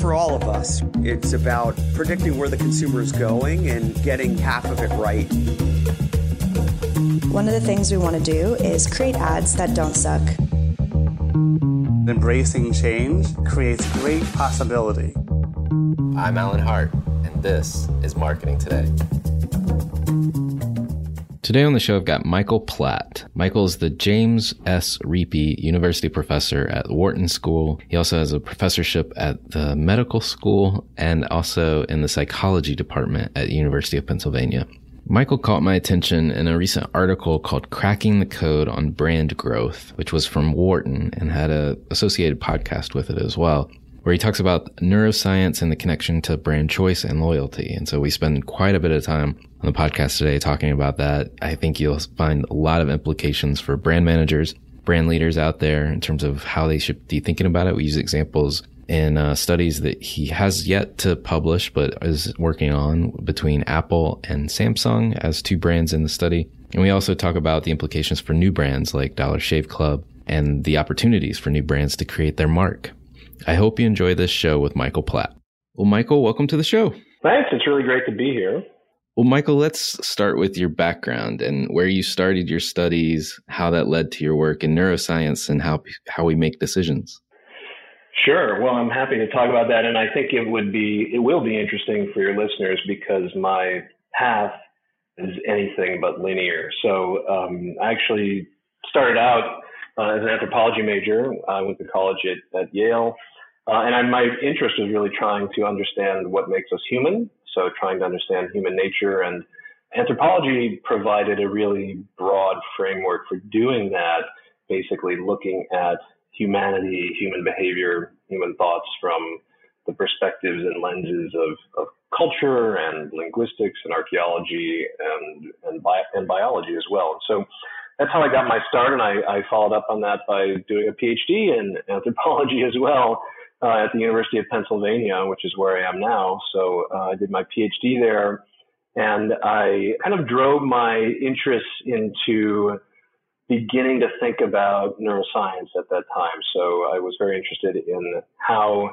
For all of us, it's about predicting where the consumer is going and getting half of it right. One of the things we want to do is create ads that don't suck. Embracing change creates great possibility. I'm Alan Hart, and this is Marketing Today. Today on the show, I've got Michael Platt. Michael is the James S. Riepe University professor at Wharton School. He also has a professorship at the medical school and also in the psychology department at University of Pennsylvania. Michael caught my attention in a recent article called Cracking the Code on Brand Growth, which was from Wharton and had a associated podcast with it as well where he talks about neuroscience and the connection to brand choice and loyalty. And so we spend quite a bit of time on the podcast today talking about that. I think you'll find a lot of implications for brand managers, brand leaders out there in terms of how they should be thinking about it. We use examples in uh, studies that he has yet to publish, but is working on between Apple and Samsung as two brands in the study. And we also talk about the implications for new brands like Dollar Shave Club and the opportunities for new brands to create their mark. I hope you enjoy this show with Michael Platt. Well, Michael, welcome to the show. Thanks. It's really great to be here. Well, Michael, let's start with your background and where you started your studies, how that led to your work in neuroscience, and how how we make decisions. Sure. Well, I'm happy to talk about that, and I think it would be it will be interesting for your listeners because my path is anything but linear. So um, I actually started out uh, as an anthropology major. I went to college at, at Yale. Uh, and I, my interest was really trying to understand what makes us human. So trying to understand human nature and anthropology provided a really broad framework for doing that, basically looking at humanity, human behavior, human thoughts from the perspectives and lenses of, of culture and linguistics and archaeology and, and, bi- and biology as well. And so that's how I got my start, and I, I followed up on that by doing a PhD in anthropology as well uh, at the University of Pennsylvania, which is where I am now. So uh, I did my PhD there, and I kind of drove my interests into beginning to think about neuroscience at that time. So I was very interested in how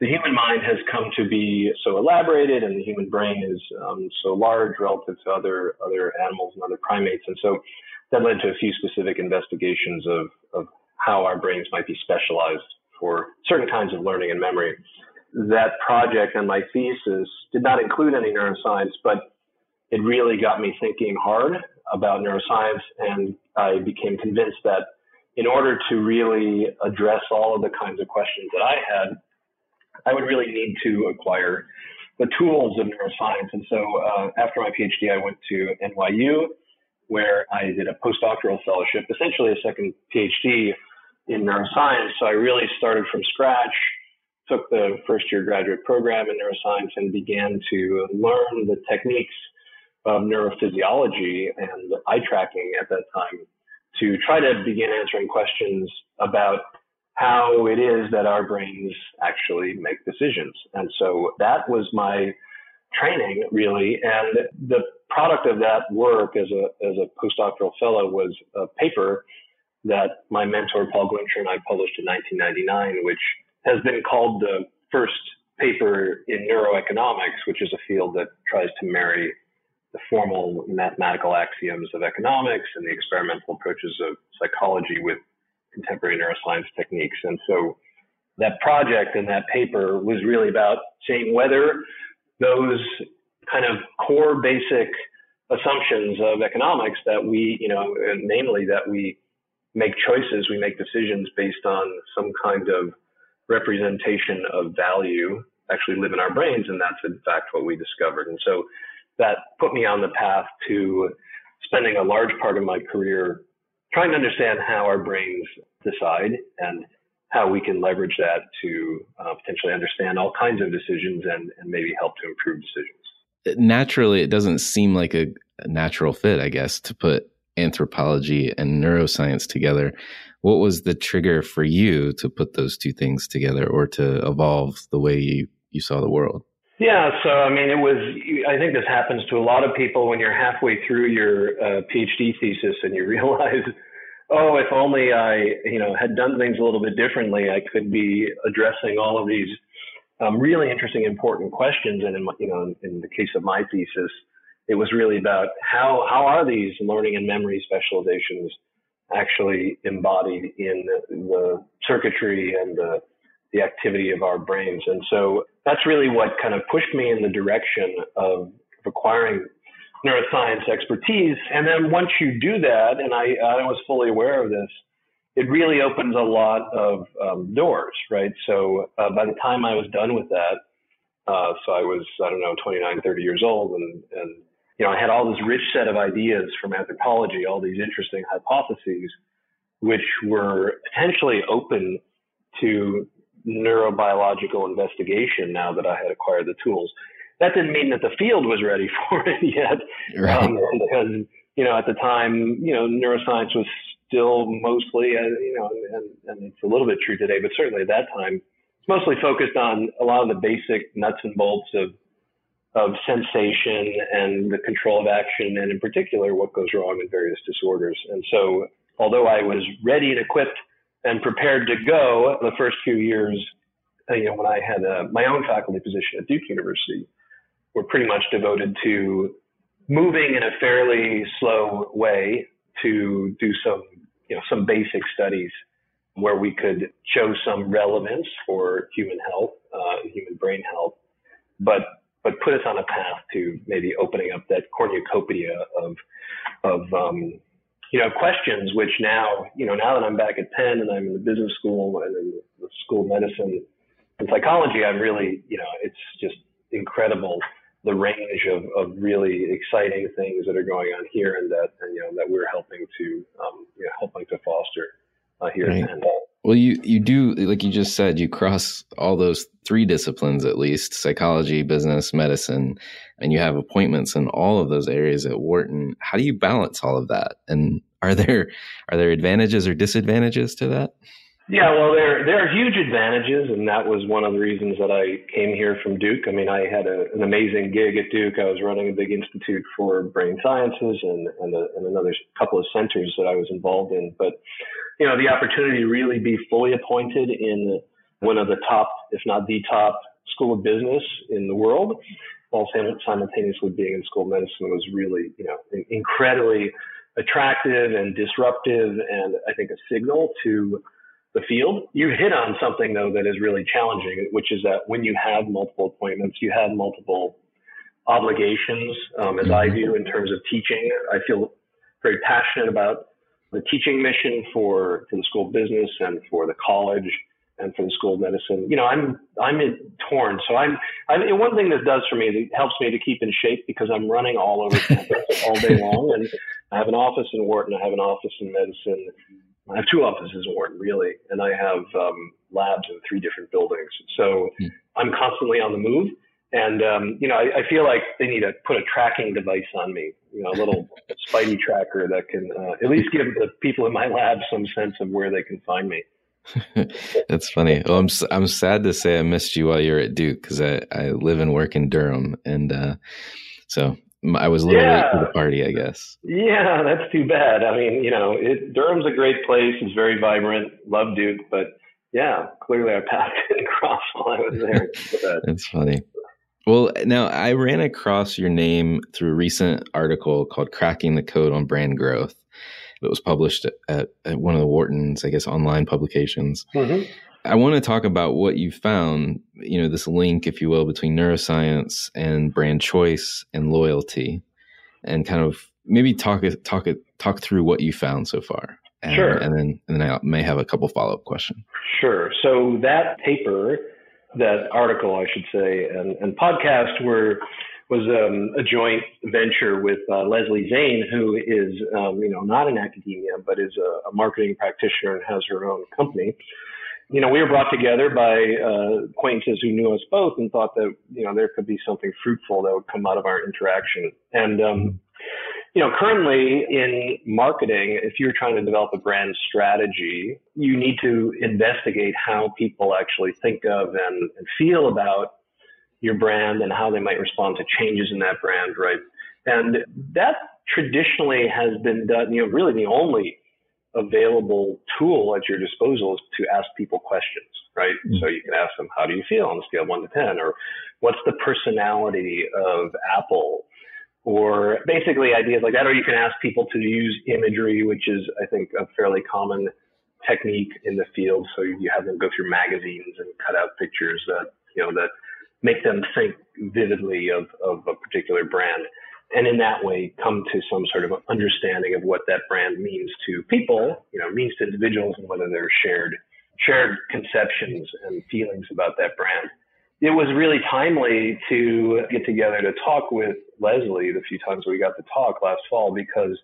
the human mind has come to be so elaborated and the human brain is um, so large relative to other other animals and other primates. And so that led to a few specific investigations of, of how our brains might be specialized for certain kinds of learning and memory. that project and my thesis did not include any neuroscience, but it really got me thinking hard about neuroscience. And I became convinced that in order to really address all of the kinds of questions that I had, I would really need to acquire the tools of neuroscience. And so uh, after my PhD, I went to NYU, where I did a postdoctoral fellowship, essentially a second PhD in neuroscience. So I really started from scratch, took the first year graduate program in neuroscience, and began to learn the techniques of neurophysiology and eye tracking at that time to try to begin answering questions about how it is that our brains actually make decisions. And so that was my training really. And the product of that work as a, as a postdoctoral fellow was a paper that my mentor, Paul Glimcher, and I published in 1999, which has been called the first paper in neuroeconomics, which is a field that tries to marry the formal mathematical axioms of economics and the experimental approaches of psychology with contemporary neuroscience techniques. And so that project and that paper was really about saying whether those kind of core basic assumptions of economics that we, you know, namely that we make choices, we make decisions based on some kind of representation of value actually live in our brains. And that's in fact what we discovered. And so that put me on the path to spending a large part of my career trying to understand how our brains decide and how we can leverage that to uh, potentially understand all kinds of decisions and, and maybe help to improve decisions. Naturally, it doesn't seem like a, a natural fit, I guess, to put anthropology and neuroscience together. What was the trigger for you to put those two things together or to evolve the way you, you saw the world? Yeah, so I mean, it was. I think this happens to a lot of people when you're halfway through your uh, PhD thesis and you realize, oh, if only I, you know, had done things a little bit differently, I could be addressing all of these um, really interesting, important questions. And in, my, you know, in, in the case of my thesis, it was really about how how are these learning and memory specializations actually embodied in the circuitry and the the activity of our brains. And so that's really what kind of pushed me in the direction of acquiring neuroscience expertise. And then once you do that, and I, I was fully aware of this, it really opens a lot of um, doors, right? So uh, by the time I was done with that, uh, so I was, I don't know, 29, 30 years old, and, and you know, I had all this rich set of ideas from anthropology, all these interesting hypotheses, which were potentially open to neurobiological investigation now that I had acquired the tools. That didn't mean that the field was ready for it yet, right. um, because you know at the time you know neuroscience was still mostly uh, you know and, and it's a little bit true today, but certainly at that time it's mostly focused on a lot of the basic nuts and bolts of of sensation and the control of action, and in particular what goes wrong in various disorders. And so, although I was ready and equipped and prepared to go the first few years, uh, you know, when I had uh, my own faculty position at Duke University, were pretty much devoted to moving in a fairly slow way to do some, you know, some basic studies where we could show some relevance for human health, uh, human brain health, but but put us on a path to maybe opening up that cornucopia of of um, you know, questions which now, you know, now that I'm back at Penn and I'm in the business school and in the school of medicine and psychology, I'm really, you know, it's just incredible the range of, of really exciting things that are going on here and that, and, you know, that we're helping to, um, you know, helping to foster uh, here right. Well, you you do like you just said, you cross all those three disciplines at least: psychology, business, medicine, and you have appointments in all of those areas at Wharton. How do you balance all of that? And are there are there advantages or disadvantages to that? Yeah, well, there there are huge advantages, and that was one of the reasons that I came here from Duke. I mean, I had a, an amazing gig at Duke. I was running a big institute for brain sciences and and, a, and another couple of centers that I was involved in. But you know, the opportunity to really be fully appointed in one of the top, if not the top, school of business in the world, while simultaneously being in school of medicine was really, you know, incredibly attractive and disruptive, and I think a signal to the field. You hit on something though that is really challenging, which is that when you have multiple appointments, you have multiple obligations, um, as I do in terms of teaching. I feel very passionate about the teaching mission for, for the school of business and for the college and for the school of medicine. You know, I'm I'm torn. So I'm, I'm one thing that does for me that helps me to keep in shape because I'm running all over all day long, and I have an office in Wharton, I have an office in medicine, I have two offices in Wharton really, and I have um, labs in three different buildings. So hmm. I'm constantly on the move. And um, you know, I, I, feel like they need to put a tracking device on me, you know, a little Spidey tracker that can uh, at least give the people in my lab some sense of where they can find me. That's funny. Well, I'm I'm sad to say I missed you while you were at Duke because I, I live and work in Durham, and uh, so I was a little yeah. late to the party, I guess. Yeah, that's too bad. I mean, you know, it, Durham's a great place. It's very vibrant. Love Duke, but yeah, clearly our paths didn't cross while I was there. that's funny. Well, now I ran across your name through a recent article called "Cracking the Code on Brand Growth." It was published at, at one of the Wharton's, I guess, online publications. Mm-hmm. I want to talk about what you found, you know, this link, if you will, between neuroscience and brand choice and loyalty, and kind of maybe talk talk talk through what you found so far. And, sure. And then and then I may have a couple follow up questions. Sure. So that paper, that article, I should say, and, and podcast were was um, a joint venture with uh, Leslie Zane, who is, um, you know, not in academia, but is a, a, marketing practitioner and has her own company you know, we were brought together by uh, acquaintances who knew us both and thought that, you know, there could be something fruitful that would come out of our interaction. And, um, you know, currently in marketing, if you're trying to develop a brand strategy, you need to investigate how people actually think of and, and feel about your brand and how they might respond to changes in that brand, right? And that traditionally has been done, you know, really the only available tool at your disposal is to ask people questions, right? Mm-hmm. So you can ask them, how do you feel on a scale of one to 10? Or what's the personality of Apple? Or basically ideas like that. Or you can ask people to use imagery, which is, I think, a fairly common technique in the field. So you have them go through magazines and cut out pictures that, you know, that make them think vividly of, of a particular brand and in that way come to some sort of understanding of what that brand means to people, you know, means to individuals and whether there are shared shared conceptions and feelings about that brand. It was really timely to get together to talk with Leslie the few times we got to talk last fall because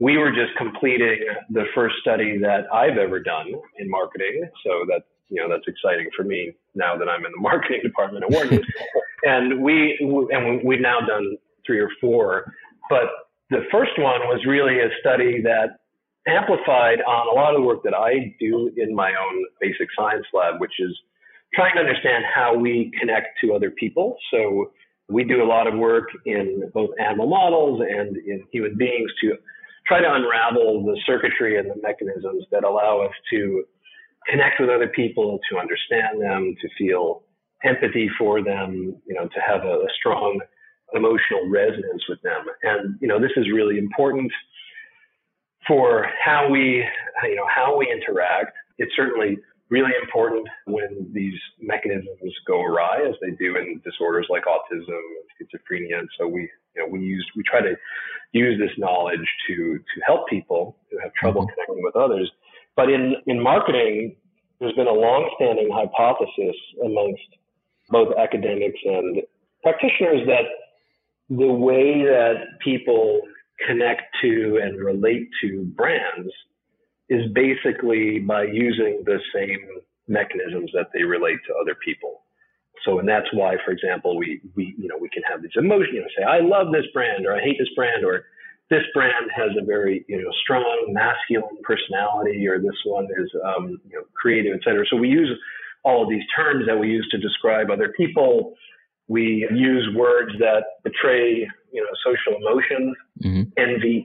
we were just completing the first study that I've ever done in marketing. So that you know that's exciting for me now that I'm in the marketing department at Wharton. and we and we've now done three or four. But the first one was really a study that amplified on a lot of the work that I do in my own basic science lab, which is trying to understand how we connect to other people. So we do a lot of work in both animal models and in human beings to try to unravel the circuitry and the mechanisms that allow us to connect with other people, to understand them, to feel empathy for them, you know, to have a, a strong emotional resonance with them. And, you know, this is really important for how we, you know, how we interact. It's certainly really important when these mechanisms go awry, as they do in disorders like autism and schizophrenia. And so we, you know, we use, we try to use this knowledge to, to help people who have trouble mm-hmm. connecting with others. But in, in marketing, there's been a long-standing hypothesis amongst both academics and practitioners that the way that people connect to and relate to brands is basically by using the same mechanisms that they relate to other people. So, and that's why, for example, we, we, you know, we can have these emotions, you know, say, I love this brand or I hate this brand or this brand has a very, you know, strong masculine personality or this one is, um, you know, creative, et cetera. So we use all of these terms that we use to describe other people we use words that betray, you know, social emotions, mm-hmm. envy.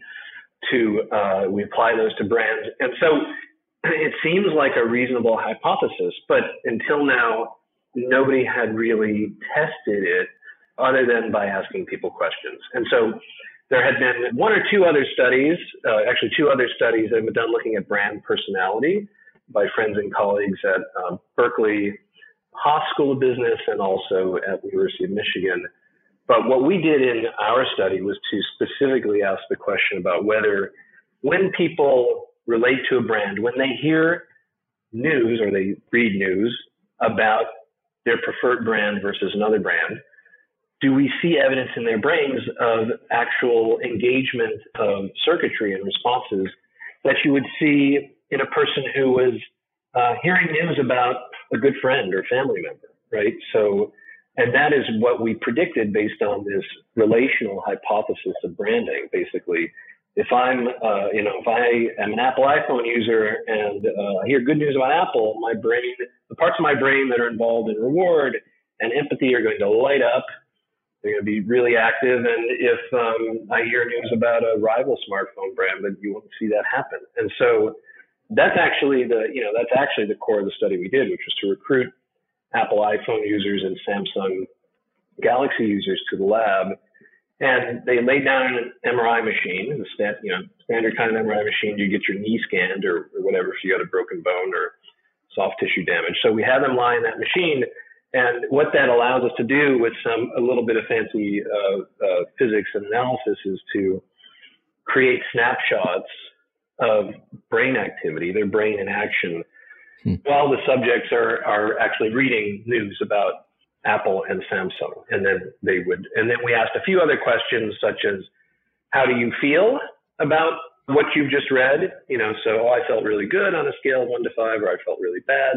To uh, we apply those to brands, and so it seems like a reasonable hypothesis. But until now, nobody had really tested it, other than by asking people questions. And so there had been one or two other studies, uh, actually two other studies that have been done looking at brand personality. by friends and colleagues at um, Berkeley Haas School of Business and also at the University of Michigan. But what we did in our study was to specifically ask the question about whether when people relate to a brand, when they hear news or they read news about their preferred brand versus another brand, do we see evidence in their brains of actual engagement of circuitry and responses that you would see in a person who was uh, hearing news about a good friend or family member, right? So, and that is what we predicted based on this relational hypothesis of branding. Basically, if I'm, uh, you know, if I am an Apple iPhone user and uh, I hear good news about Apple, my brain, the parts of my brain that are involved in reward and empathy are going to light up they're going to be really active. And if um, I hear news about a rival smartphone brand, then you won't see that happen. And so that's actually the, you know, that's actually the core of the study we did, which was to recruit Apple iPhone users and Samsung Galaxy users to the lab. And they laid down an MRI machine, the stand, you know, standard kind of MRI machine. You get your knee scanned or, or whatever if you got a broken bone or soft tissue damage. So we had them lie in that machine and what that allows us to do with some a little bit of fancy uh, uh, physics and analysis is to create snapshots of brain activity, their brain in action, hmm. while the subjects are are actually reading news about Apple and Samsung. And then they would, and then we asked a few other questions such as, how do you feel about what you've just read? You know, so oh, I felt really good on a scale of one to five, or I felt really bad.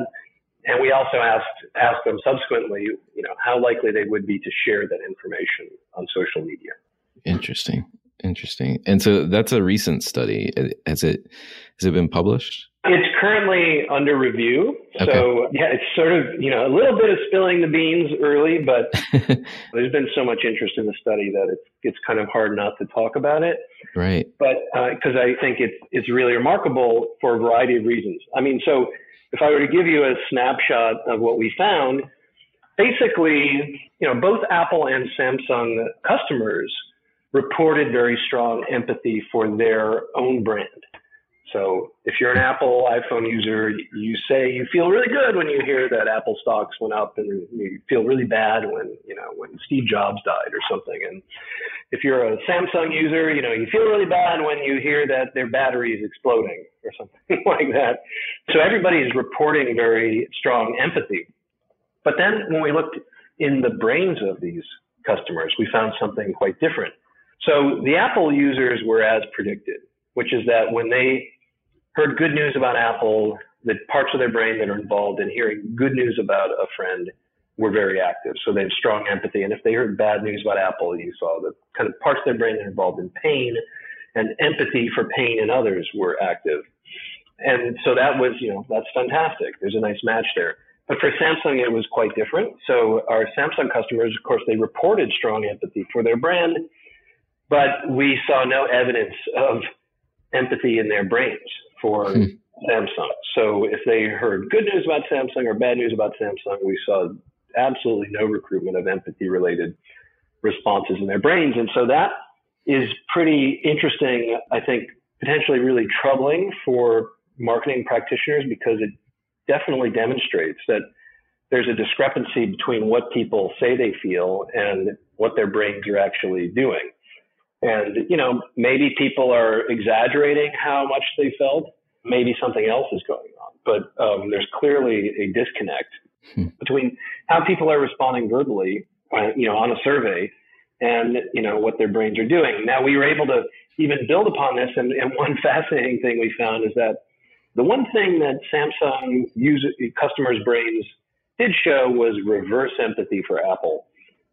And we also asked asked them subsequently, you know, how likely they would be to share that information on social media. Interesting, interesting. And so that's a recent study. Has it has it been published? It's currently under review. Okay. So yeah, it's sort of you know a little bit of spilling the beans early, but there's been so much interest in the study that it's it's kind of hard not to talk about it. Right. But because uh, I think it's it's really remarkable for a variety of reasons. I mean, so if I were to give you a snapshot of what we found, basically, you know, both Apple and Samsung customers reported very strong empathy for their own brand. So if you're an Apple iPhone user, you say you feel really good when you hear that Apple stocks went up, and you feel really bad when you know when Steve Jobs died or something. And if you're a Samsung user, you know you feel really bad when you hear that their battery is exploding or something like that. So everybody is reporting very strong empathy. But then when we looked in the brains of these customers, we found something quite different. So the Apple users were as predicted, which is that when they heard good news about Apple, the parts of their brain that are involved in hearing good news about a friend were very active. So they have strong empathy. And if they heard bad news about Apple, you saw the kind of parts of their brain that are involved in pain and empathy for pain in others were active. And so that was, you know, that's fantastic. There's a nice match there. But for Samsung, it was quite different. So our Samsung customers, of course, they reported strong empathy for their brand, but we saw no evidence of empathy in their brains for hmm. Samsung. So if they heard good news about Samsung or bad news about Samsung, we saw absolutely no recruitment of empathy related responses in their brains. And so that is pretty interesting, I think, potentially really troubling for marketing practitioners because it definitely demonstrates that there's a discrepancy between what people say they feel and what their brains are actually doing. And, you know, maybe people are exaggerating how much they felt. Maybe something else is going on. But um, there's clearly a disconnect hmm. between how people are responding verbally, uh, you know, on a survey and, you know, what their brains are doing. Now, we were able to even build upon this. And, and one fascinating thing we found is that the one thing that Samsung user, customers' brains did show was reverse empathy for Apple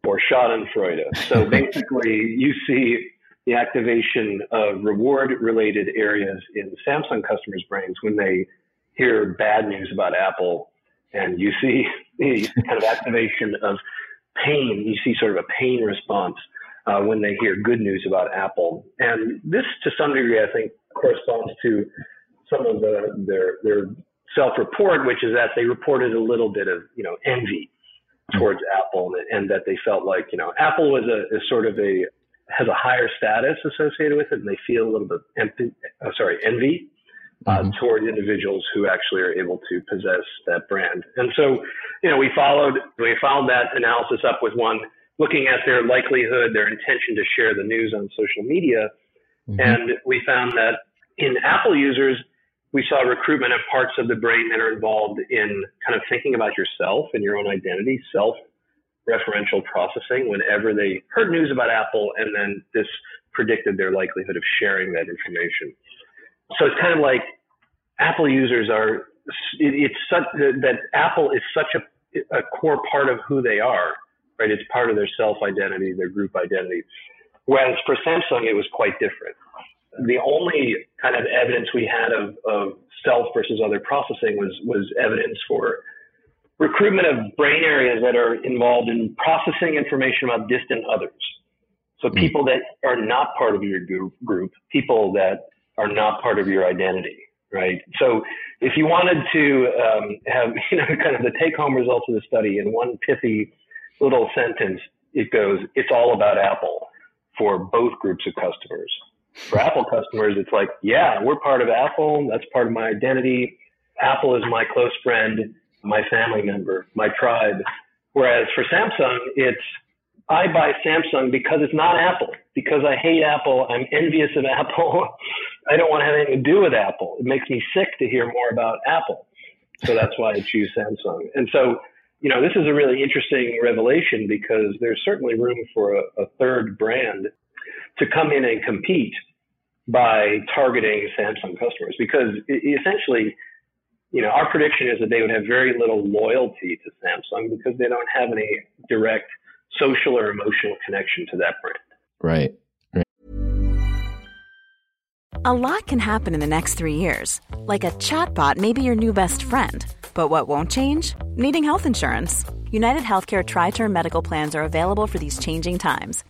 or Schadenfreude. So basically, you see the activation of reward related areas in Samsung customers' brains when they hear bad news about Apple. And you see the kind of activation of pain. You see sort of a pain response uh, when they hear good news about Apple. And this, to some degree, I think corresponds to some of the, their, their self-report, which is that they reported a little bit of, you know, envy towards Apple and, and that they felt like, you know, Apple was a, is sort of a has a higher status associated with it, and they feel a little bit empty, uh, sorry, envy uh, mm-hmm. toward individuals who actually are able to possess that brand. And so, you know, we followed we followed that analysis up with one looking at their likelihood, their intention to share the news on social media, mm-hmm. and we found that in Apple users, we saw recruitment of parts of the brain that are involved in kind of thinking about yourself and your own identity, self referential processing whenever they heard news about Apple, and then this predicted their likelihood of sharing that information. So it's kind of like Apple users are, it's such that Apple is such a, a core part of who they are, right? It's part of their self identity, their group identity. Whereas for Samsung, it was quite different. The only kind of evidence we had of, of self versus other processing was, was evidence for recruitment of brain areas that are involved in processing information about distant others. So hmm. people that are not part of your group, people that are not part of your identity, right? So if you wanted to um, have, you know, kind of the take home results of the study in one pithy little sentence, it goes, it's all about Apple for both groups of customers. For Apple customers, it's like, yeah, we're part of Apple. That's part of my identity. Apple is my close friend my family member, my tribe. Whereas for Samsung, it's I buy Samsung because it's not Apple, because I hate Apple. I'm envious of Apple. I don't want to have anything to do with Apple. It makes me sick to hear more about Apple. So that's why I choose Samsung. And so, you know, this is a really interesting revelation because there's certainly room for a, a third brand to come in and compete by targeting Samsung customers because essentially you know, our prediction is that they would have very little loyalty to Samsung because they don't have any direct social or emotional connection to that brand. Right. right. A lot can happen in the next three years. Like a chatbot may be your new best friend. But what won't change? Needing health insurance. United Healthcare Tri Term Medical Plans are available for these changing times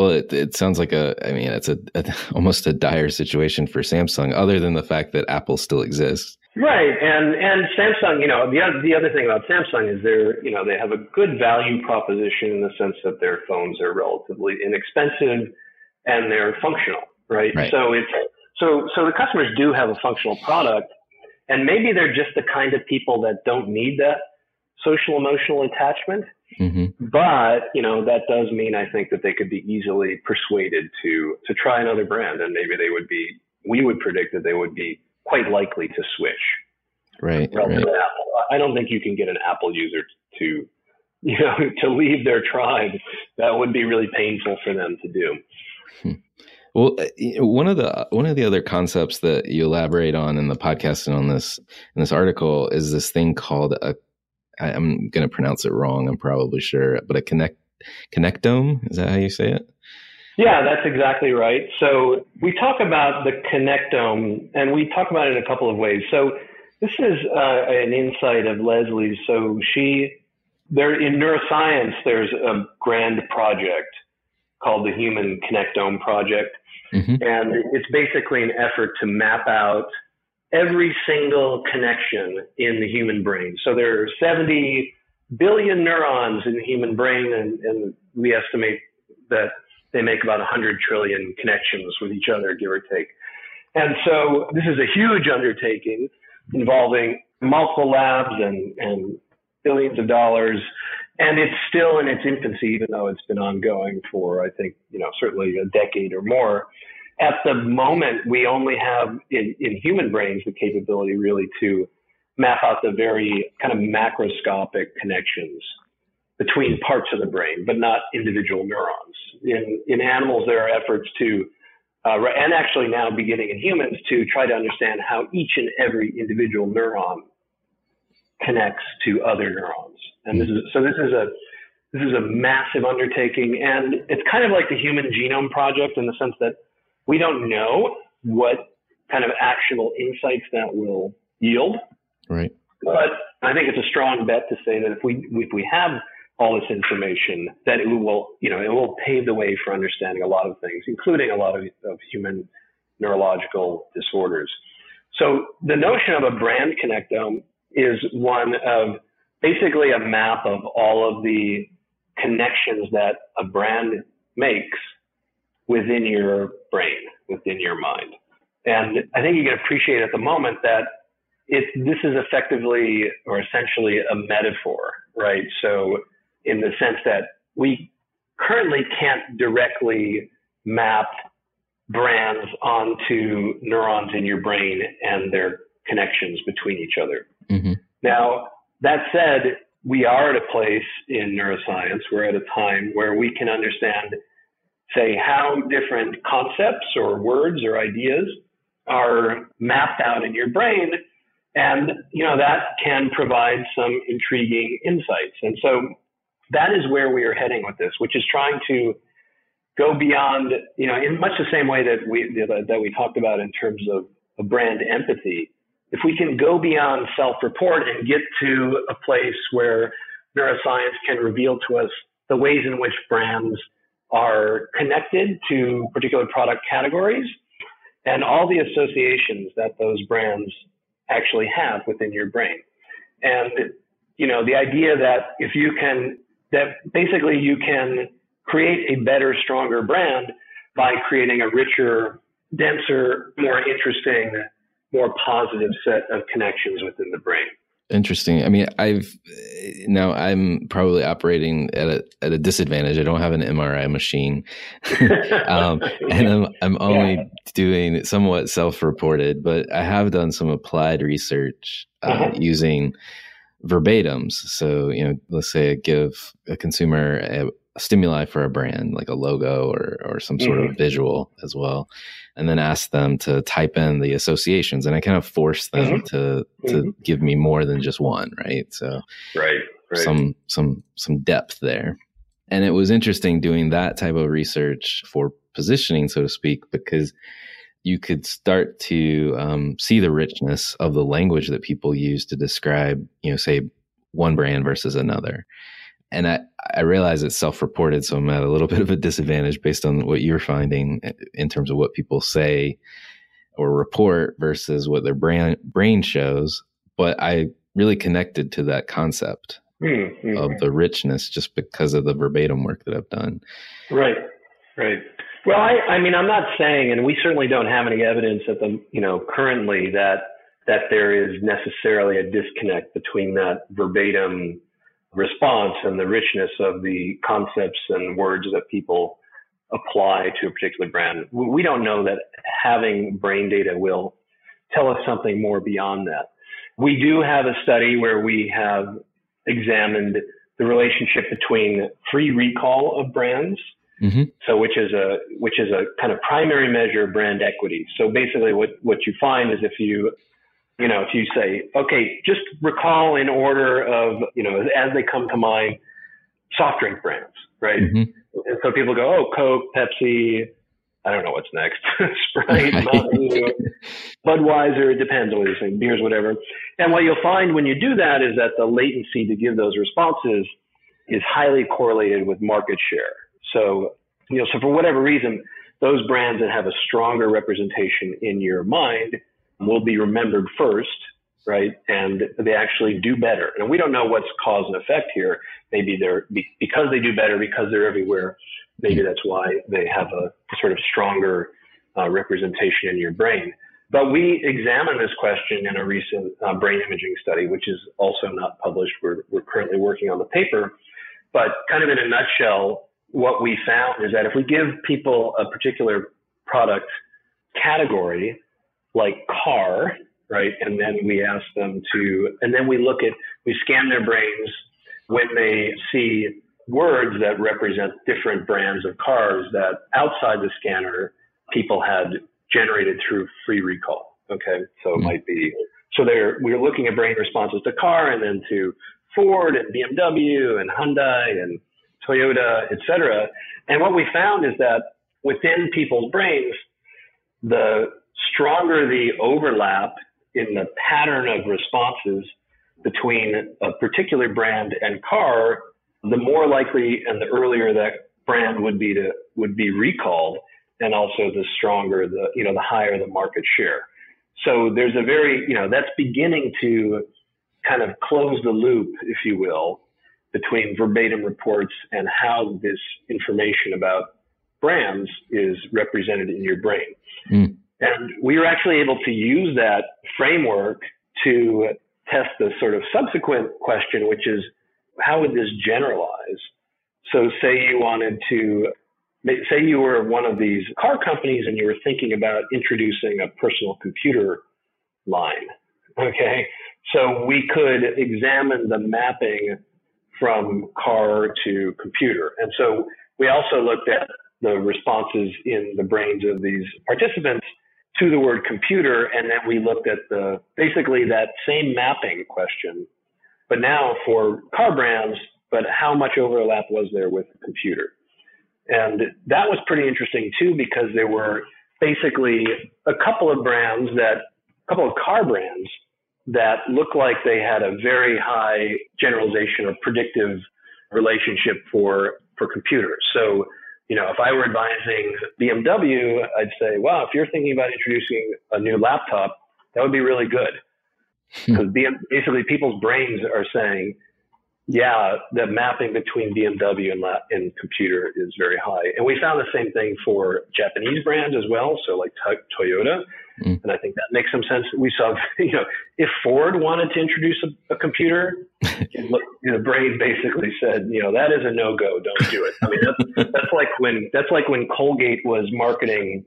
Well, it, it sounds like a, I mean, it's a, a, almost a dire situation for Samsung, other than the fact that Apple still exists. Right, and and Samsung, you know, the the other thing about Samsung is they're, you know, they have a good value proposition in the sense that their phones are relatively inexpensive and they're functional, right? right. So it's so so the customers do have a functional product, and maybe they're just the kind of people that don't need that social emotional attachment. Mm-hmm. But you know that does mean I think that they could be easily persuaded to to try another brand, and maybe they would be. We would predict that they would be quite likely to switch. Right. right. I don't think you can get an Apple user to you know to leave their tribe. That would be really painful for them to do. Hmm. Well, uh, one of the one of the other concepts that you elaborate on in the podcast and on this in this article is this thing called a I, am going to pronounce it wrong. I'm probably sure, but a connect connectome is that how you say it? Yeah, that's exactly right. So we talk about the connectome, and we talk about it in a couple of ways. So this is uh, an insight of Leslie's. So she, there in neuroscience, there's a grand project called the Human Connectome Project, mm-hmm. and it's basically an effort to map out every single connection in the human brain. So there are 70 billion neurons in the human brain, and, and we estimate that they make about 100 trillion connections with each other, give or take. And so this is a huge undertaking involving multiple labs and, and billions of dollars. And it's still in its infancy, even though it's been ongoing for, I think, you know, certainly a decade or more at the moment, we only have in, in human brains the capability really to map out the very kind of macroscopic connections between parts of the brain, but not individual neurons. In, in animals, there are efforts to, uh, and actually now beginning in humans, to try to understand how each and every individual neuron connects to other neurons. And this is, so this is a, this is a massive undertaking and it's kind of like the human genome project in the sense that we don't know what kind of actionable insights that will yield. Right. But I think it's a strong bet to say that if we if we have all this information, that it will you know it will pave the way for understanding a lot of things, including a lot of, of human neurological disorders. So the notion of a brand connectome is one of basically a map of all of the connections that a brand makes within your brain, within your mind. And I think you can appreciate at the moment that it, this is effectively or essentially a metaphor, right? So, in the sense that we currently can't directly map brands onto neurons in your brain and their connections between each other. Mm-hmm. Now, that said, we are at a place in neuroscience, we're at a time where we can understand, say, how different concepts or words or ideas are mapped out in your brain. And, you know, that can provide some intriguing insights. And so that is where we are heading with this, which is trying to go beyond, you know, in much the same way that we, that we talked about in terms of, of brand empathy. If we can go beyond self-report and get to a place where neuroscience can reveal to us the ways in which brands are connected to particular product categories and all the associations that those brands actually have within your brain. And, you know, the idea that if you can, that basically you can create a better, stronger brand by creating a richer, denser, more interesting, more positive set of connections within the brain. Interesting. I mean, I've now I'm probably operating at a at a disadvantage. I don't have an MRI machine, um, and I'm I'm only yeah. doing somewhat self-reported, but I have done some applied research uh, uh-huh. using verbatims. So you know, let's say I give a consumer a, a stimuli for a brand, like a logo or or some sort mm-hmm. of visual as well, and then ask them to type in the associations and i kind of force them mm-hmm. to to mm-hmm. give me more than just one right so right, right some some some depth there and it was interesting doing that type of research for positioning so to speak because you could start to um, see the richness of the language that people use to describe you know say one brand versus another and I, I realize it's self-reported, so I'm at a little bit of a disadvantage based on what you're finding in terms of what people say or report versus what their brain brain shows. But I really connected to that concept mm-hmm. of the richness just because of the verbatim work that I've done. Right, right. Well, I, I mean, I'm not saying, and we certainly don't have any evidence at the, you know, currently that that there is necessarily a disconnect between that verbatim response and the richness of the concepts and words that people apply to a particular brand. We don't know that having brain data will tell us something more beyond that. We do have a study where we have examined the relationship between free recall of brands. Mm-hmm. So, which is a which is a kind of primary measure of brand equity. So basically, what what you find is if you you know, if you say, okay, just recall in order of, you know, as they come to mind, soft drink brands, right? Mm-hmm. And so people go, oh, Coke, Pepsi, I don't know what's next, Sprite, Budweiser, it depends on what you're saying, beers, whatever. And what you'll find when you do that is that the latency to give those responses is highly correlated with market share. So, you know, so for whatever reason, those brands that have a stronger representation in your mind will be remembered first, right? And they actually do better. And we don't know what's cause and effect here. Maybe they're because they do better because they're everywhere. Maybe that's why they have a sort of stronger uh, representation in your brain. But we examined this question in a recent uh, brain imaging study, which is also not published. We're, we're currently working on the paper. But kind of in a nutshell, what we found is that if we give people a particular product category, like car, right? And then we ask them to, and then we look at, we scan their brains when they see words that represent different brands of cars that outside the scanner people had generated through free recall. Okay, so it hmm. might be so they're, we are looking at brain responses to car and then to Ford and BMW and Hyundai and Toyota, et cetera. And what we found is that within people's brains, the stronger the overlap in the pattern of responses between a particular brand and car, the more likely and the earlier that brand would be to would be recalled, and also the stronger the you know the higher the market share. So there's a very you know that's beginning to kind of close the loop, if you will, between verbatim reports and how this information about brands is represented in your brain. Mm. And we were actually able to use that framework to test the sort of subsequent question, which is how would this generalize? So say you wanted to, say you were one of these car companies and you were thinking about introducing a personal computer line. Okay. So we could examine the mapping from car to computer. And so we also looked at the responses in the brains of these participants to the word computer. And then we looked at the basically that same mapping question, but now for car brands, but how much overlap was there with computer? And that was pretty interesting too, because there were basically a couple of brands that, a couple of car brands that looked like they had a very high generalization or predictive relationship for, for computers. So you know, if I were advising BMW, I'd say, wow, if you're thinking about introducing a new laptop, that would be really good. Because hmm. basically people's brains are saying, yeah, the mapping between BMW and, la- and computer is very high. And we found the same thing for Japanese brands as well. So like t- Toyota. Mm. And I think that makes some sense. We saw, you know, if Ford wanted to introduce a, a computer, the brain basically said, you know, that is a no go. Don't do it. I mean, that's, that's like when that's like when Colgate was marketing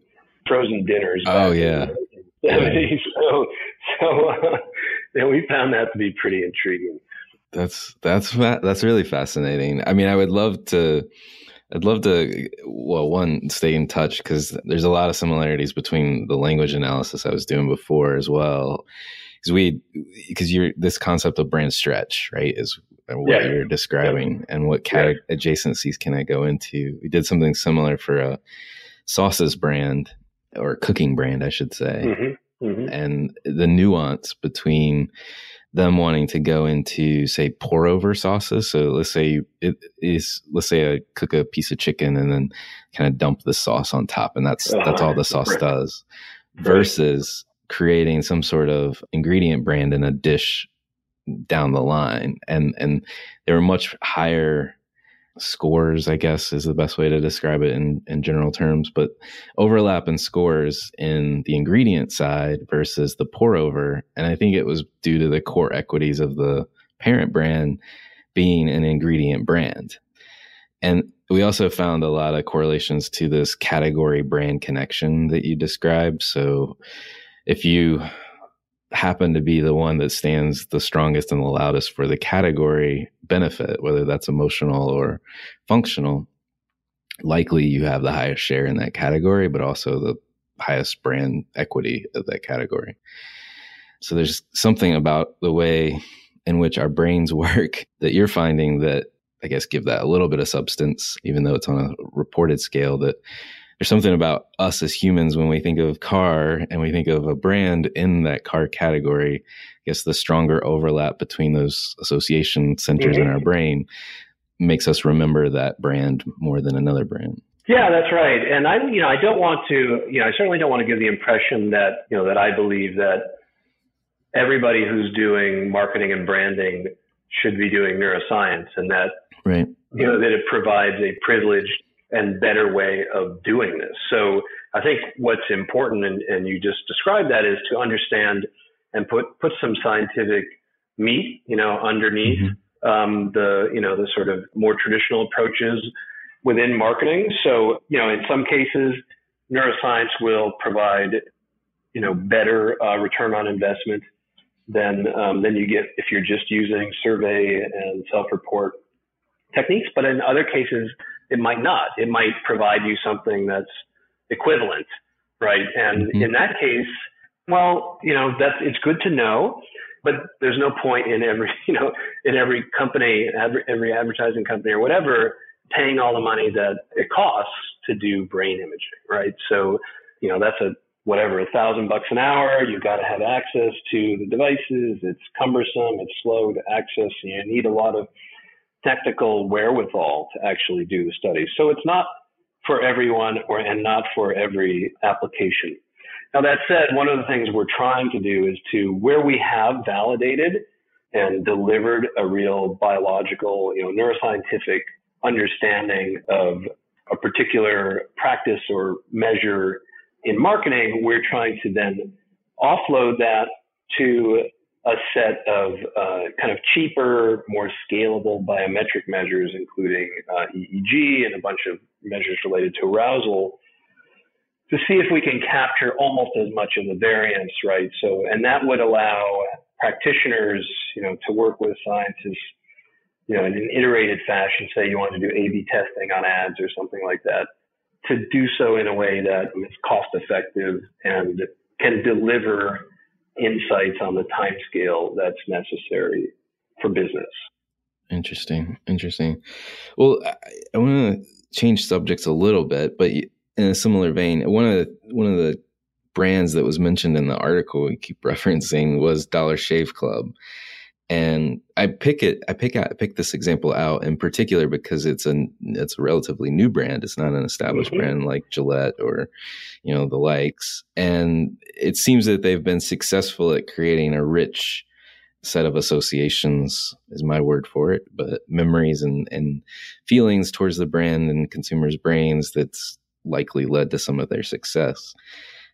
frozen dinners. Oh yeah. yeah. So so uh, yeah, we found that to be pretty intriguing. That's that's that's really fascinating. I mean, I would love to. I'd love to, well, one, stay in touch because there's a lot of similarities between the language analysis I was doing before as well. Because we, because you're this concept of brand stretch, right, is what yeah. you're describing, yeah. and what cat- yeah. adjacencies can I go into? We did something similar for a sauces brand or cooking brand, I should say, mm-hmm. Mm-hmm. and the nuance between them wanting to go into say pour over sauces. So let's say it is let's say I cook a piece of chicken and then kind of dump the sauce on top, and that's that's all the sauce does. Versus creating some sort of ingredient brand in a dish down the line, and and there are much higher scores, I guess is the best way to describe it in, in general terms, but overlap in scores in the ingredient side versus the pour over. And I think it was due to the core equities of the parent brand being an ingredient brand. And we also found a lot of correlations to this category brand connection that you described. So if you happen to be the one that stands the strongest and the loudest for the category benefit, whether that's emotional or functional, likely you have the highest share in that category, but also the highest brand equity of that category. So there's something about the way in which our brains work that you're finding that I guess give that a little bit of substance, even though it's on a reported scale that there's something about us as humans when we think of car and we think of a brand in that car category. I guess the stronger overlap between those association centers mm-hmm. in our brain makes us remember that brand more than another brand. Yeah, that's right. And I, you know, I don't want to, you know, I certainly don't want to give the impression that, you know, that I believe that everybody who's doing marketing and branding should be doing neuroscience and that, right. you know, that it provides a privileged and better way of doing this. So I think what's important, and, and you just described that, is to understand and put put some scientific meat, you know, underneath mm-hmm. um, the you know the sort of more traditional approaches within marketing. So you know, in some cases, neuroscience will provide you know better uh, return on investment. than um, than you get if you're just using survey and self-report techniques. But in other cases, it might not. It might provide you something that's equivalent, right? And mm-hmm. in that case, well, you know, that's it's good to know, but there's no point in every you know in every company, every, every advertising company or whatever, paying all the money that it costs to do brain imaging, right? So, you know, that's a whatever, a thousand bucks an hour. You've got to have access to the devices. It's cumbersome. It's slow to access. You need a lot of technical wherewithal to actually do the study. So it's not for everyone or and not for every application. Now that said, one of the things we're trying to do is to where we have validated and delivered a real biological, you know, neuroscientific understanding of a particular practice or measure in marketing, we're trying to then offload that to a set of uh, kind of cheaper, more scalable biometric measures, including uh, EEG and a bunch of measures related to arousal, to see if we can capture almost as much of the variance, right? So, and that would allow practitioners, you know, to work with scientists, you know, in an iterated fashion. Say you want to do A/B testing on ads or something like that, to do so in a way that is cost effective and can deliver insights on the time scale that's necessary for business. Interesting. Interesting. Well, I, I want to change subjects a little bit, but in a similar vein, one of the, one of the brands that was mentioned in the article we keep referencing was Dollar Shave Club. And I pick it, I pick out, I pick this example out in particular because it's a, it's a relatively new brand. It's not an established mm-hmm. brand like Gillette or, you know, the likes. And it seems that they've been successful at creating a rich set of associations is my word for it, but memories and, and feelings towards the brand and consumers' brains that's likely led to some of their success.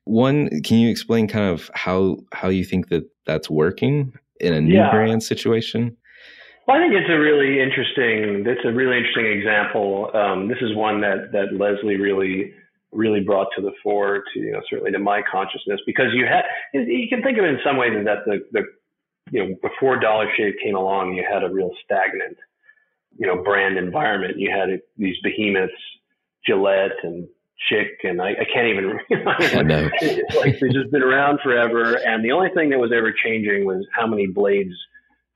One, can you explain kind of how how you think that that's working in a new yeah. brand situation? Well, I think it's a really interesting. That's a really interesting example. Um, this is one that that Leslie really really brought to the fore to you know certainly to my consciousness because you had you can think of it in some ways that the the you know before Dollar Shave came along you had a real stagnant you know brand environment you had these behemoths Gillette and Schick and I, I can't even I know. like they've just been around forever and the only thing that was ever changing was how many blades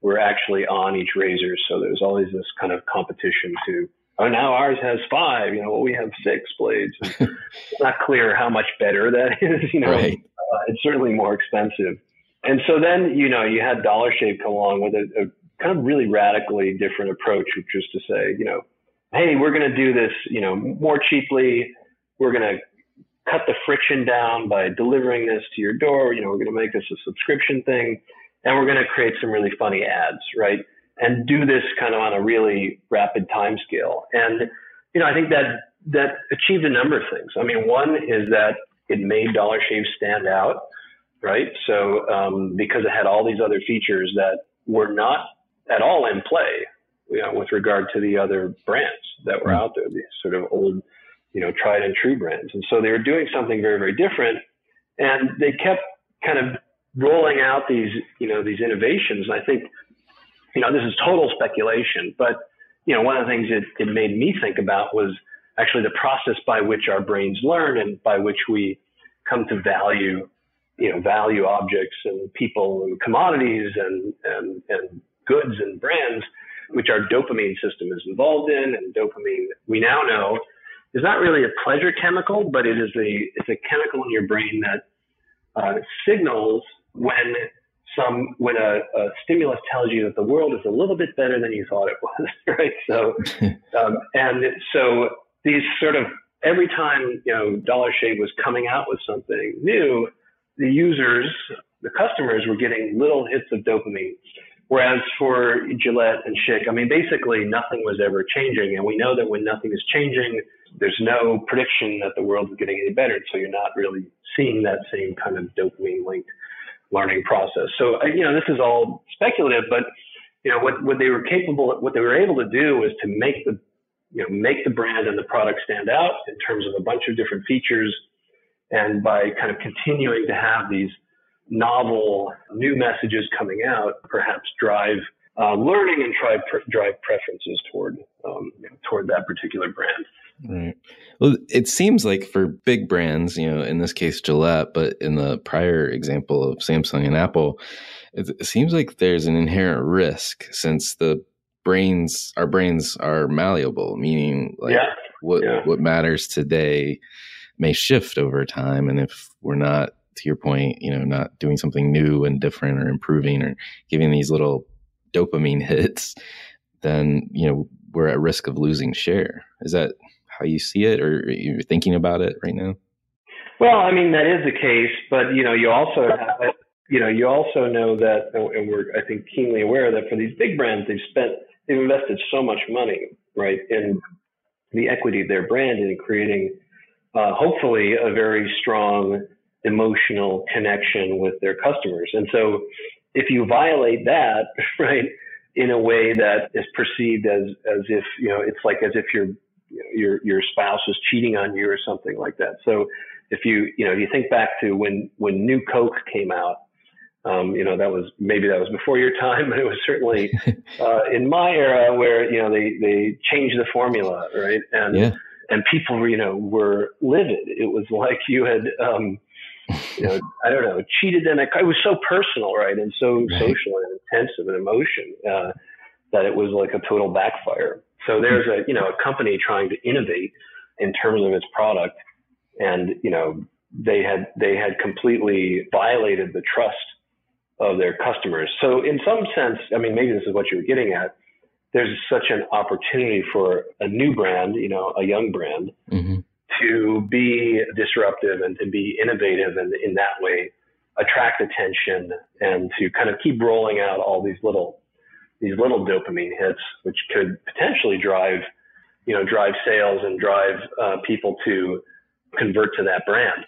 were actually on each razor. So there was always this kind of competition to oh now ours has five you know well, we have six blades. It's not clear how much better that is you know. Right. uh, it's certainly more expensive. And so then you know you had Dollar Shave come along with a, a kind of really radically different approach which was to say you know hey we're going to do this you know more cheaply we're going to cut the friction down by delivering this to your door. You know, we're going to make this a subscription thing and we're going to create some really funny ads, right? And do this kind of on a really rapid time scale. And, you know, I think that, that achieved a number of things. I mean, one is that it made Dollar Shave stand out, right? So, um, because it had all these other features that were not at all in play, you know, with regard to the other brands that were mm. out there, these sort of old, you know, tried and true brands. And so they were doing something very, very different. And they kept kind of rolling out these, you know, these innovations. And I think, you know, this is total speculation, but, you know, one of the things it, it made me think about was actually the process by which our brains learn and by which we come to value, you know, value objects and people and commodities and, and, and goods and brands, which our dopamine system is involved in. And dopamine, we now know, is not really a pleasure chemical, but it is a it's a chemical in your brain that uh, signals when some when a, a, stimulus tells you that the world is a little bit better than you thought it was, right? So, um, and so these sort of every time you know Dollar Shave was coming out with something new, the users, the customers were getting little hits of dopamine. Whereas for Gillette and Schick, I mean, basically nothing was ever changing, and we know that when nothing is changing, there's no prediction that the world is getting any better. So you're not really seeing that same kind of dopamine linked learning process. So, uh, you know, this is all speculative, but, you know, what, what they were capable, what they were able to do was to make the, you know, make the brand and the product stand out in terms of a bunch of different features. And by kind of continuing to have these novel new messages coming out perhaps drive uh, learning and drive drive preferences toward um, you know, toward that particular brand. Right. Well, it seems like for big brands, you know, in this case Gillette, but in the prior example of Samsung and Apple, it, seems like there's an inherent risk since the brains, our brains are malleable, meaning like yeah. what yeah. what matters today may shift over time, and if we're not, to your point, you know, not doing something new and different or improving or giving these little dopamine hits, then you know we're at risk of losing share. Is that how you see it, or you're thinking about it right now? Well, I mean that is the case, but you know, you also have, you know, you also know that, and we're I think keenly aware that for these big brands, they've spent, they've invested so much money, right, in the equity of their brand and in creating, uh, hopefully, a very strong emotional connection with their customers. And so, if you violate that, right, in a way that is perceived as as if you know, it's like as if you're your your spouse is cheating on you or something like that. So if you you know you think back to when when New Coke came out, um, you know that was maybe that was before your time, but it was certainly uh, in my era where you know they they changed the formula, right? And yeah. and people you know were livid. It was like you had. Um, you know, I don't know, cheated them. It was so personal, right, and so right. social and intensive and emotion uh, that it was like a total backfire. So there's a, you know, a company trying to innovate in terms of its product and, you know, they had, they had completely violated the trust of their customers. So in some sense, I mean, maybe this is what you were getting at. There's such an opportunity for a new brand, you know, a young brand mm-hmm. To be disruptive and to be innovative and in that way attract attention and to kind of keep rolling out all these little these little dopamine hits, which could potentially drive, you know, drive sales and drive uh, people to convert to that brand.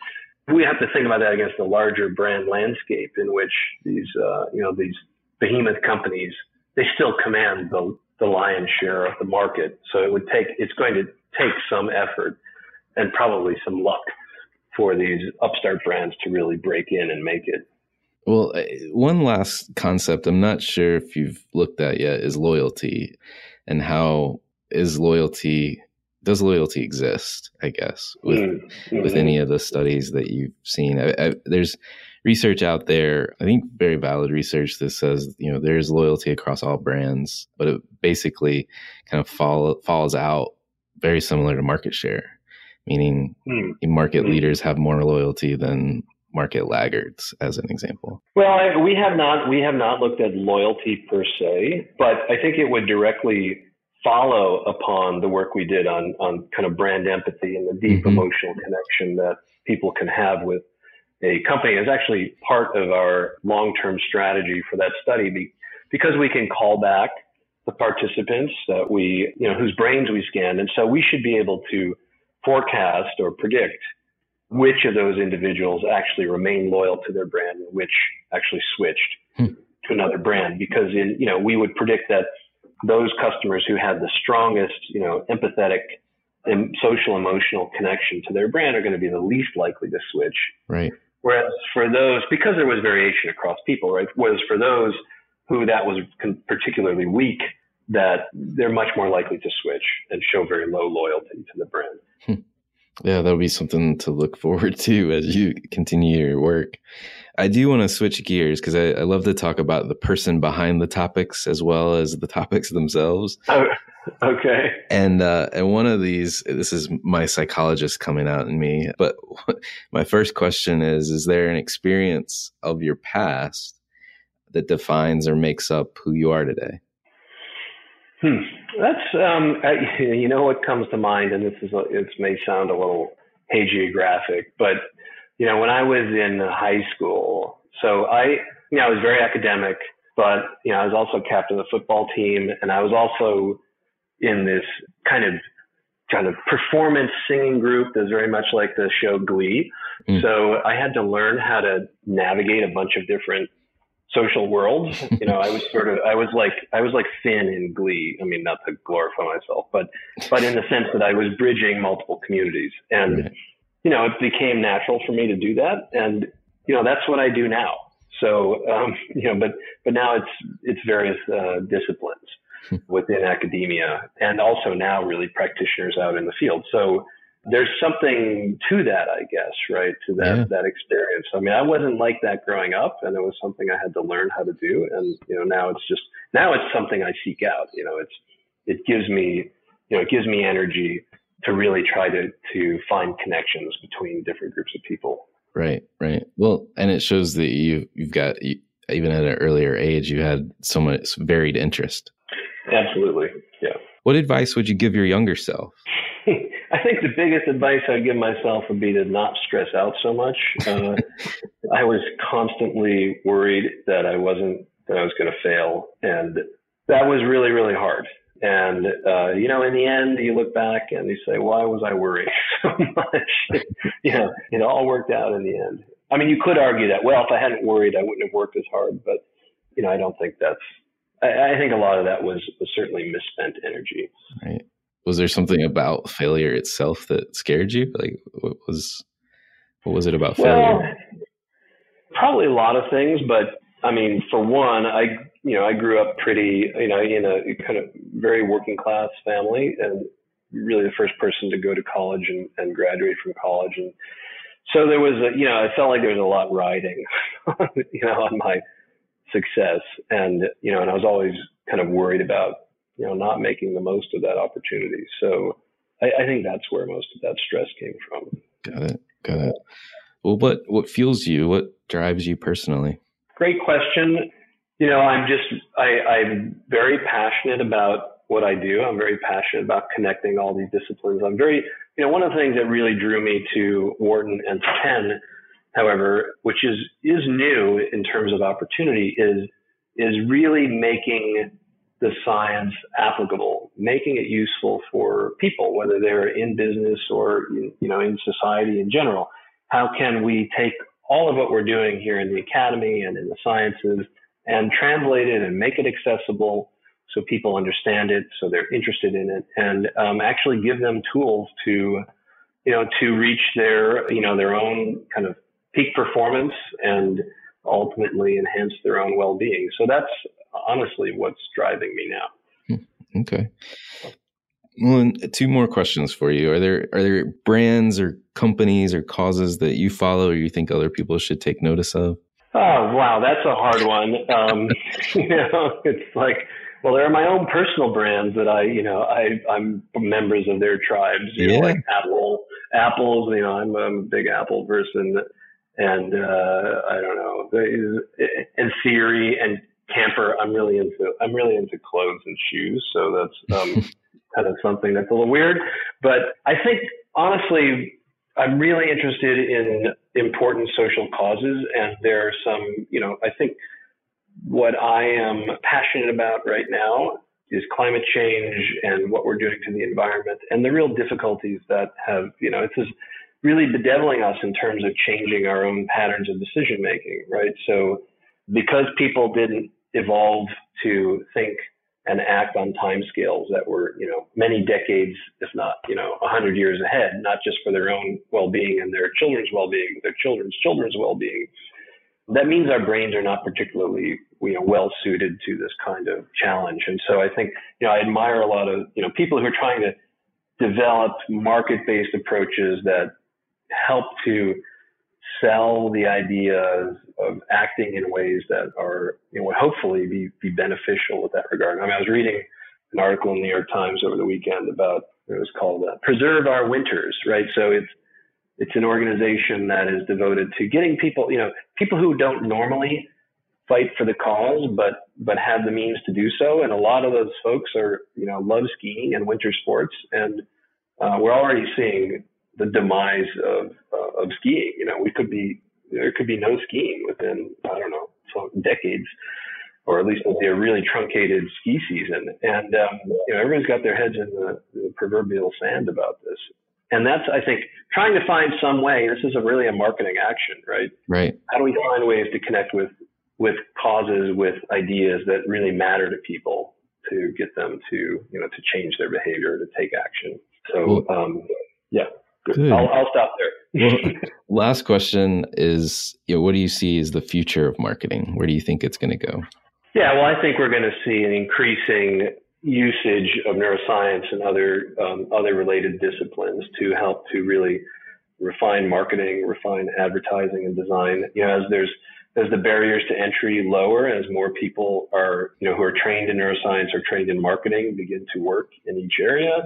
We have to think about that against the larger brand landscape in which these, uh, you know, these behemoth companies, they still command the, the lion's share of the market. So it would take, it's going to take some effort and probably some luck for these upstart brands to really break in and make it. Well, one last concept I'm not sure if you've looked at yet is loyalty and how is loyalty does loyalty exist, I guess, with mm-hmm. with any of the studies that you've seen. I, I, there's research out there, I think very valid research that says, you know, there's loyalty across all brands, but it basically kind of fall, falls out very similar to market share, meaning mm-hmm. market leaders have more loyalty than market laggards as an example? Well, we have not we have not looked at loyalty per se, but I think it would directly follow upon the work we did on on kind of brand empathy and the deep mm-hmm. emotional connection that people can have with a company is actually part of our long-term strategy for that study because we can call back the participants that we, you know, whose brains we scanned. And so we should be able to forecast or predict which of those individuals actually remain loyal to their brand and which actually switched hmm. to another brand. Because in you know we would predict that those customers who had the strongest you know empathetic and social emotional connection to their brand are going to be the least likely to switch. Right. Whereas for those because there was variation across people right whereas for those who that was particularly weak that they're much more likely to switch and show very low loyalty to the brand hmm. Yeah, that'll be something to look forward to as you continue your work. I do want to switch gears because I, I, love to talk about the person behind the topics as well as the topics themselves. Oh, okay. And uh, and one of these, this is my psychologist coming out in me. But my first question is: Is there an experience of your past that defines or makes up who you are today? Hmm. That's um, I, you know what comes to mind, and this is a, it may sound a little hagiographic, but you know when I was in high school, so I you know I was very academic, but you know I was also captain of the football team, and I was also in this kind of kind of performance singing group that's very much like the show Glee. Mm. So I had to learn how to navigate a bunch of different social worlds. You know, I was sort of, I was like, I was like Finn in Glee. I mean, not to glorify myself, but, but in the sense that I was bridging multiple communities and, right. you know, it became natural for me to do that. And, you know, that's what I do now. So, um, you know, but, but now it's, it's various uh, disciplines hmm. within academia and also now really practitioners out in the field. So there's something to that, I guess, right? To that, yeah. that experience. I mean, I wasn't like that growing up and it was something I had to learn how to do. And, you know, now it's just, now it's something I seek out, you know, it's, it gives me, you know, it gives me energy to really try to, to find connections between different groups of people. Right, right. Well, and it shows that you you've got you, even at an earlier age you had so much varied interest. Absolutely, yeah. What advice would you give your younger self? I think the biggest advice I'd give myself would be to not stress out so much. Uh, I was constantly worried that I wasn't that I was going to fail, and that was really really hard. And, uh, you know, in the end, you look back and you say, why was I worrying so much? you know, it all worked out in the end. I mean, you could argue that, well, if I hadn't worried, I wouldn't have worked as hard. But, you know, I don't think that's, I, I think a lot of that was, was certainly misspent energy. Right. Was there something about failure itself that scared you? Like, what was, what was it about failure? Well, probably a lot of things, but I mean, for one, I you know I grew up pretty you know in a kind of very working class family, and really the first person to go to college and, and graduate from college, and so there was a you know I felt like there was a lot riding, you know, on my success, and you know, and I was always kind of worried about you know not making the most of that opportunity. So I, I think that's where most of that stress came from. Got it. Got it. Well, what what fuels you? What drives you personally? Great question. You know, I'm just, I, I'm very passionate about what I do. I'm very passionate about connecting all these disciplines. I'm very, you know, one of the things that really drew me to Wharton and to Penn, however, which is, is new in terms of opportunity is, is really making the science applicable, making it useful for people, whether they're in business or, you know, in society in general. How can we take all of what we're doing here in the academy and in the sciences and translate it and make it accessible so people understand it, so they're interested in it, and um, actually give them tools to, you know, to reach their, you know, their own kind of peak performance and ultimately enhance their own well-being. So that's honestly what's driving me now. Hmm. Okay. Well, two more questions for you. Are there are there brands or companies or causes that you follow or you think other people should take notice of? Oh wow, that's a hard one. Um, you know, it's like, well, there are my own personal brands that I, you know, I I'm members of their tribes. You yeah. know, like Apple, Apple's. You know, I'm, I'm a big Apple person, and uh, I don't know, and Theory and Camper. I'm really into. I'm really into clothes and shoes, so that's um, kind of something that's a little weird. But I think honestly, I'm really interested in important social causes, and there are some, you know, I think what I am passionate about right now is climate change and what we're doing to the environment and the real difficulties that have, you know, it's just really bedeviling us in terms of changing our own patterns of decision making, right? So because people didn't evolve to think and act on timescales that were, you know, many decades, if not, you know, a hundred years ahead, not just for their own well-being and their children's well-being, their children's children's well-being. That means our brains are not particularly, you know, well suited to this kind of challenge. And so I think, you know, I admire a lot of, you know, people who are trying to develop market-based approaches that help to sell the ideas of acting in ways that are, you know, hopefully be, be beneficial with that regard. I mean, I was reading an article in the New York Times over the weekend about, it was called uh, Preserve Our Winters, right? So it's, it's an organization that is devoted to getting people, you know, people who don't normally fight for the cause, but, but have the means to do so. And a lot of those folks are, you know, love skiing and winter sports. And, uh, we're already seeing the demise of uh, of skiing. You know, we could be there could be no skiing within I don't know decades, or at least it'll be a really truncated ski season. And um, you know, everyone's got their heads in the, the proverbial sand about this. And that's I think trying to find some way. This is a really a marketing action, right? Right. How do we find ways to connect with with causes, with ideas that really matter to people to get them to you know to change their behavior, to take action. So um, yeah. Good. I'll, I'll stop there. well, last question is, you know, what do you see as the future of marketing? Where do you think it's going to go? Yeah, well, I think we're going to see an increasing usage of neuroscience and other um, other related disciplines to help to really refine marketing, refine advertising and design. You know, as there's as the barriers to entry lower, as more people are, you know, who are trained in neuroscience or trained in marketing begin to work in each area,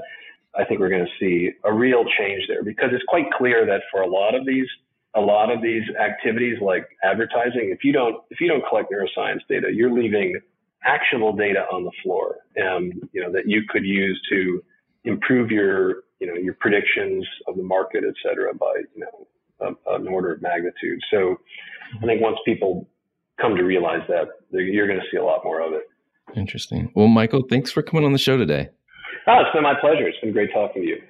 I think we're going to see a real change there because it's quite clear that for a lot of these a lot of these activities like advertising, if you don't if you don't collect neuroscience data, you're leaving actionable data on the floor, um, you know, that you could use to improve your you know your predictions of the market, et cetera, by you know a, an order of magnitude. So I think once people come to realize that, you're going to see a lot more of it. Interesting. Well, Michael, thanks for coming on the show today. Oh, it's been my pleasure. It's been great talking to you.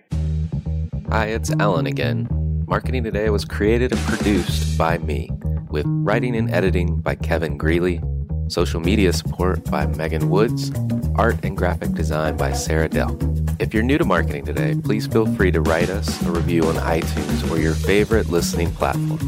Hi, it's Alan again. Marketing Today was created and produced by me, with writing and editing by Kevin Greeley, social media support by Megan Woods, art and graphic design by Sarah Dell. If you're new to Marketing Today, please feel free to write us a review on iTunes or your favorite listening platform.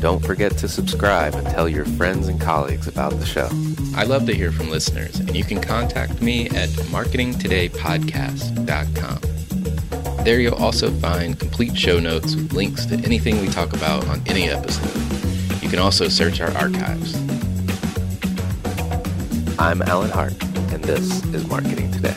Don't forget to subscribe and tell your friends and colleagues about the show. I love to hear from listeners, and you can contact me at marketingtodaypodcast.com. There you'll also find complete show notes with links to anything we talk about on any episode. You can also search our archives. I'm Alan Hart, and this is Marketing Today.